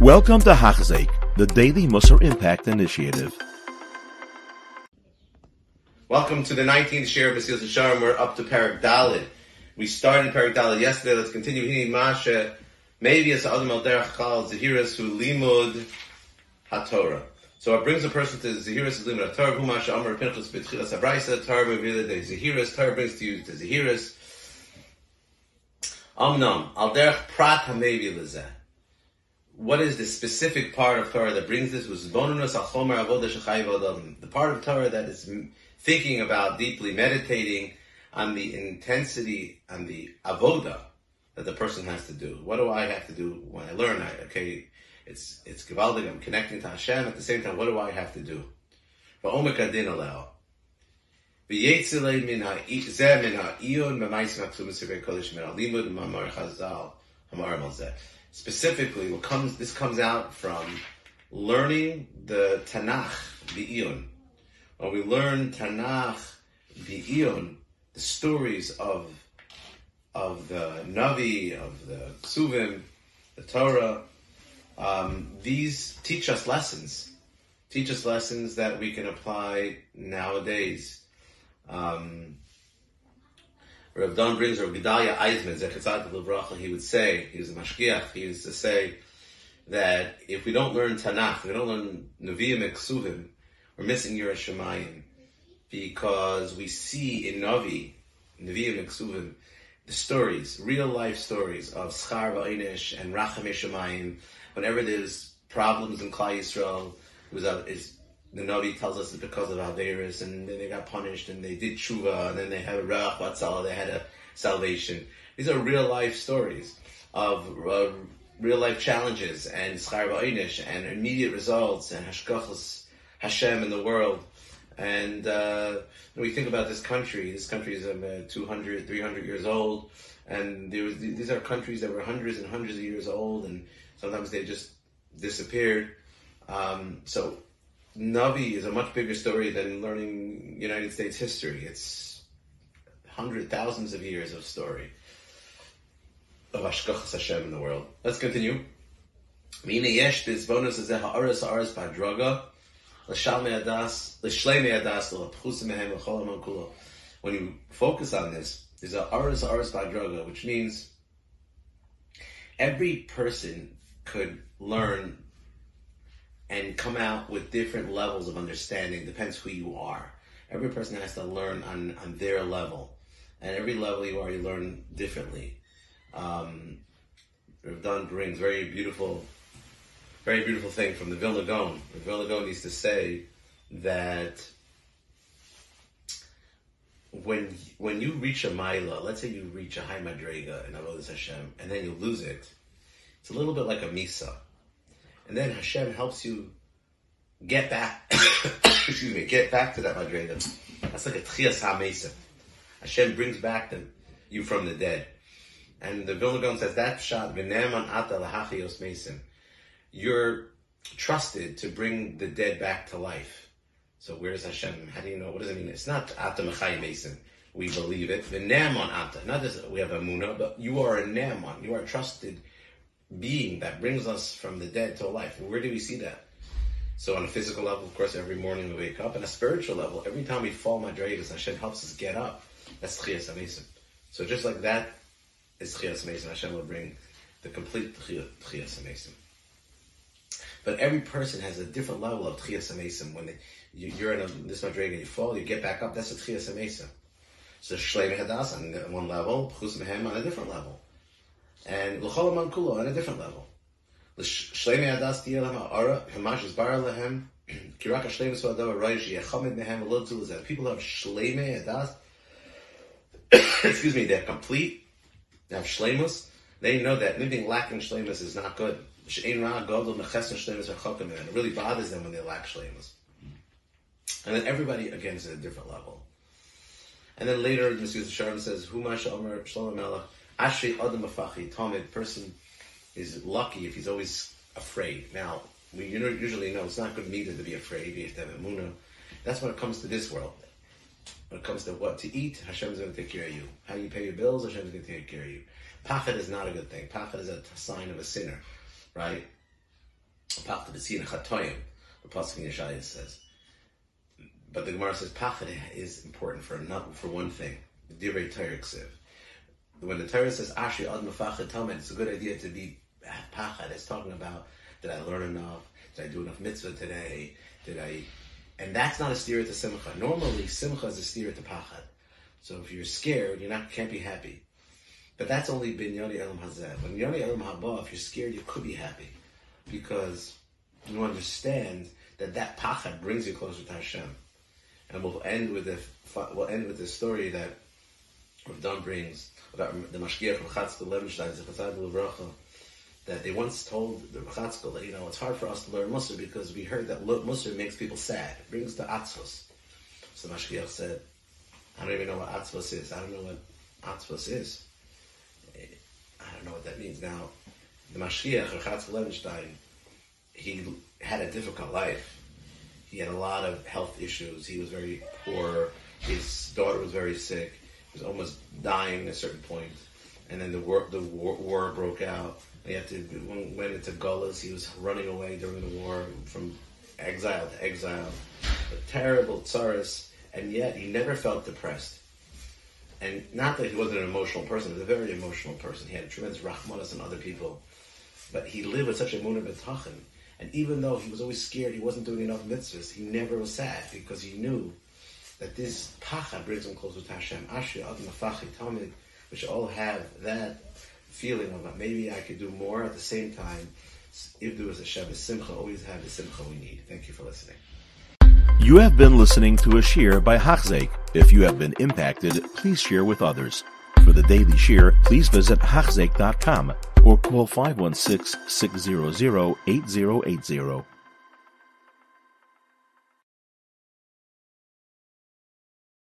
Welcome to Hachzik, the Daily Musar Impact Initiative. Welcome to the 19th share of Mesilas Yesharim. We're up to Parak Dalid. We started Parak Dalid yesterday. Let's continue. Hini Masha, maybe it's Adam al Derech Chal Zahiras who limud HaTorah. So it brings a person to Zahiras limud HaTorah. Hu Masha Amar Pinchas B'tchilas Abraisa. Torah revealed the Zahiras. Torah brings to you the Zahiras. Amnam al Derech Prat HaMevi Lezeh what is the specific part of Torah that brings this? The part of Torah that is thinking about deeply, meditating on the intensity and the avoda that the person has to do. What do I have to do when I learn? I, okay, it's it's gewaldig. I'm connecting to Hashem at the same time. What do I have to do? Specifically, what comes this comes out from learning the Tanakh, the Iyun. When we learn Tanakh, the Iyun, the stories of of the Navi, of the Ksuvim, the Torah, um, these teach us lessons. Teach us lessons that we can apply nowadays. Um, Rav Don brings Rav Gedalia Eisman, Zechatzad Levracha, he would say, he was a mashgiach, he used to say that if we don't learn Tanakh, if we don't learn Nevi'im and Ksuvim, we're missing Yerushalayim because we see in Navi, Nevi'im and Ksuvim, the stories, real life stories of Schar Va'inish and Rachem Shemayim. Whenever there's problems in Klal Yisrael, it was it's the Navi tells us it's because of Averis, and then they got punished, and they did tshuva, and then they had a Batzala, they had a salvation. These are real life stories of uh, real life challenges and schar and immediate results and hashkachas Hashem in the world. And uh, we think about this country, this country is about 200, 300 years old, and there was, these are countries that were hundreds and hundreds of years old, and sometimes they just disappeared. Um, so Navi is a much bigger story than learning United States history. It's hundred thousands of years of story of Ashkachas Hashem in the world. Let's continue. When you focus on this, there's a aras aras badraga, which means every person could learn and come out with different levels of understanding. Depends who you are. Every person has to learn on, on their level. And every level you are, you learn differently. Um, Don brings very beautiful, very beautiful thing from the Vilna Gaon. The Vilna Gaon used to say that when when you reach a Maila, let's say you reach a high Madrega in Avodah Hashem, and then you lose it, it's a little bit like a Misa and then Hashem helps you get back, excuse me, get back to that Madrega. That's like a Tchias HaMesa. Hashem brings back them, you from the dead. And the Vilna Gaon says that shot, V'neman ata lahachios mesim. You're trusted to bring the dead back to life. So where's Hashem? How do you know? What does it mean? It's not ata mechai mesim. We believe it. V'neman ata. Not just we have a muna, but you are a neman. You are trusted being that brings us from the dead to life. Where do we see that? So on a physical level, of course, every morning we wake up. On a spiritual level, every time we fall madregas, Hashem helps us get up. That's Tchias Amesim. So just like that is Tchias Amesim, Hashem will bring the complete Tchias Amesim. But every person has a different level of Tchias Amesim. When they, you, are in a, this madrega, you fall, you get back up, that's a Tchias Amesim. So Shleim Hadas on one level, Chus Mehem on a different level and l'chol kulo on a different level. L'shleimei adas ha'ara hamash is lehem kirak mehem. People have shleimei adas, excuse me, they're complete, they have shleimus, they know that anything lacking shleimus is not good. She'ein mechesn shleimus v'chokim It really bothers them when they lack shleimus. And then everybody, again, is at a different level. And then later, Mr. Sharon says, Humash Omer Shlomo Melech, Ashrei Adam Afachi, Talmud, person is lucky if he's always afraid. Now, we usually know it's not good neither to be afraid, you have to have. That's when it comes to this world. When it comes to what to eat, Hashem's going to take care of you. How you pay your bills, Hashem's going to take care of you. Pachad is not a good thing. Pachad is a sign of a sinner, right? Pachad b'sin chatoyim, the pasuk in Yeshaya says. But the Gemara says pachad is important for not for one thing. Divrei Torah. When the Torah says Ashri ad mafachad talmud, it's a good idea to be pachad. It's talking about did I learn enough? Did I do enough mitzvah today? Did I? And that's not a steer to simcha. Normally, simcha is a steer to pachad. So if you're scared, you're not can't be happy. But that's only bin yoni elam hazeh. When yoni elam haba, if you're scared, you could be happy because you understand that that pachad brings you closer to Hashem. And we'll end with the we'll end with the story that Rav Don brings about the Mashgiach of Chatzkel Levenstein, that they once told the Chatzkel that you know it's hard for us to learn Musar because we heard that Musar makes people sad, it brings to atzvos. So Mashgiach said, I don't even know what atzvos is. I don't know what atzvos is. I don't know what that means. Now, the Mashgiach of Chatzkel Levenstein, he had a difficult life. He had a lot of health issues. He was very poor. His daughter was very sick. Was almost dying at a certain point. And then the war, the war, war broke out. He had to went into gullahs. He was running away during the war from exile to exile. A terrible tsaris, and yet he never felt depressed. And not that he wasn't an emotional person, he was a very emotional person. He had tremendous rahmanas on other people. But he lived with such a munah betachin and even though he was always scared he wasn't doing enough mitzvahs, he never was sad because he knew that this pacha brings him closer to Hashem. Ashri Ad Mafachi Talmud, should all have that feeling of maybe I could do more at the same time. If there was a Shabbos Simcha, always have the Simcha we need. Thank you for listening. You have been listening to a shear by Hachzeik. If you have been impacted, please share with others. For the daily shear, please visit Hachzeik.com or call 516 600 8080.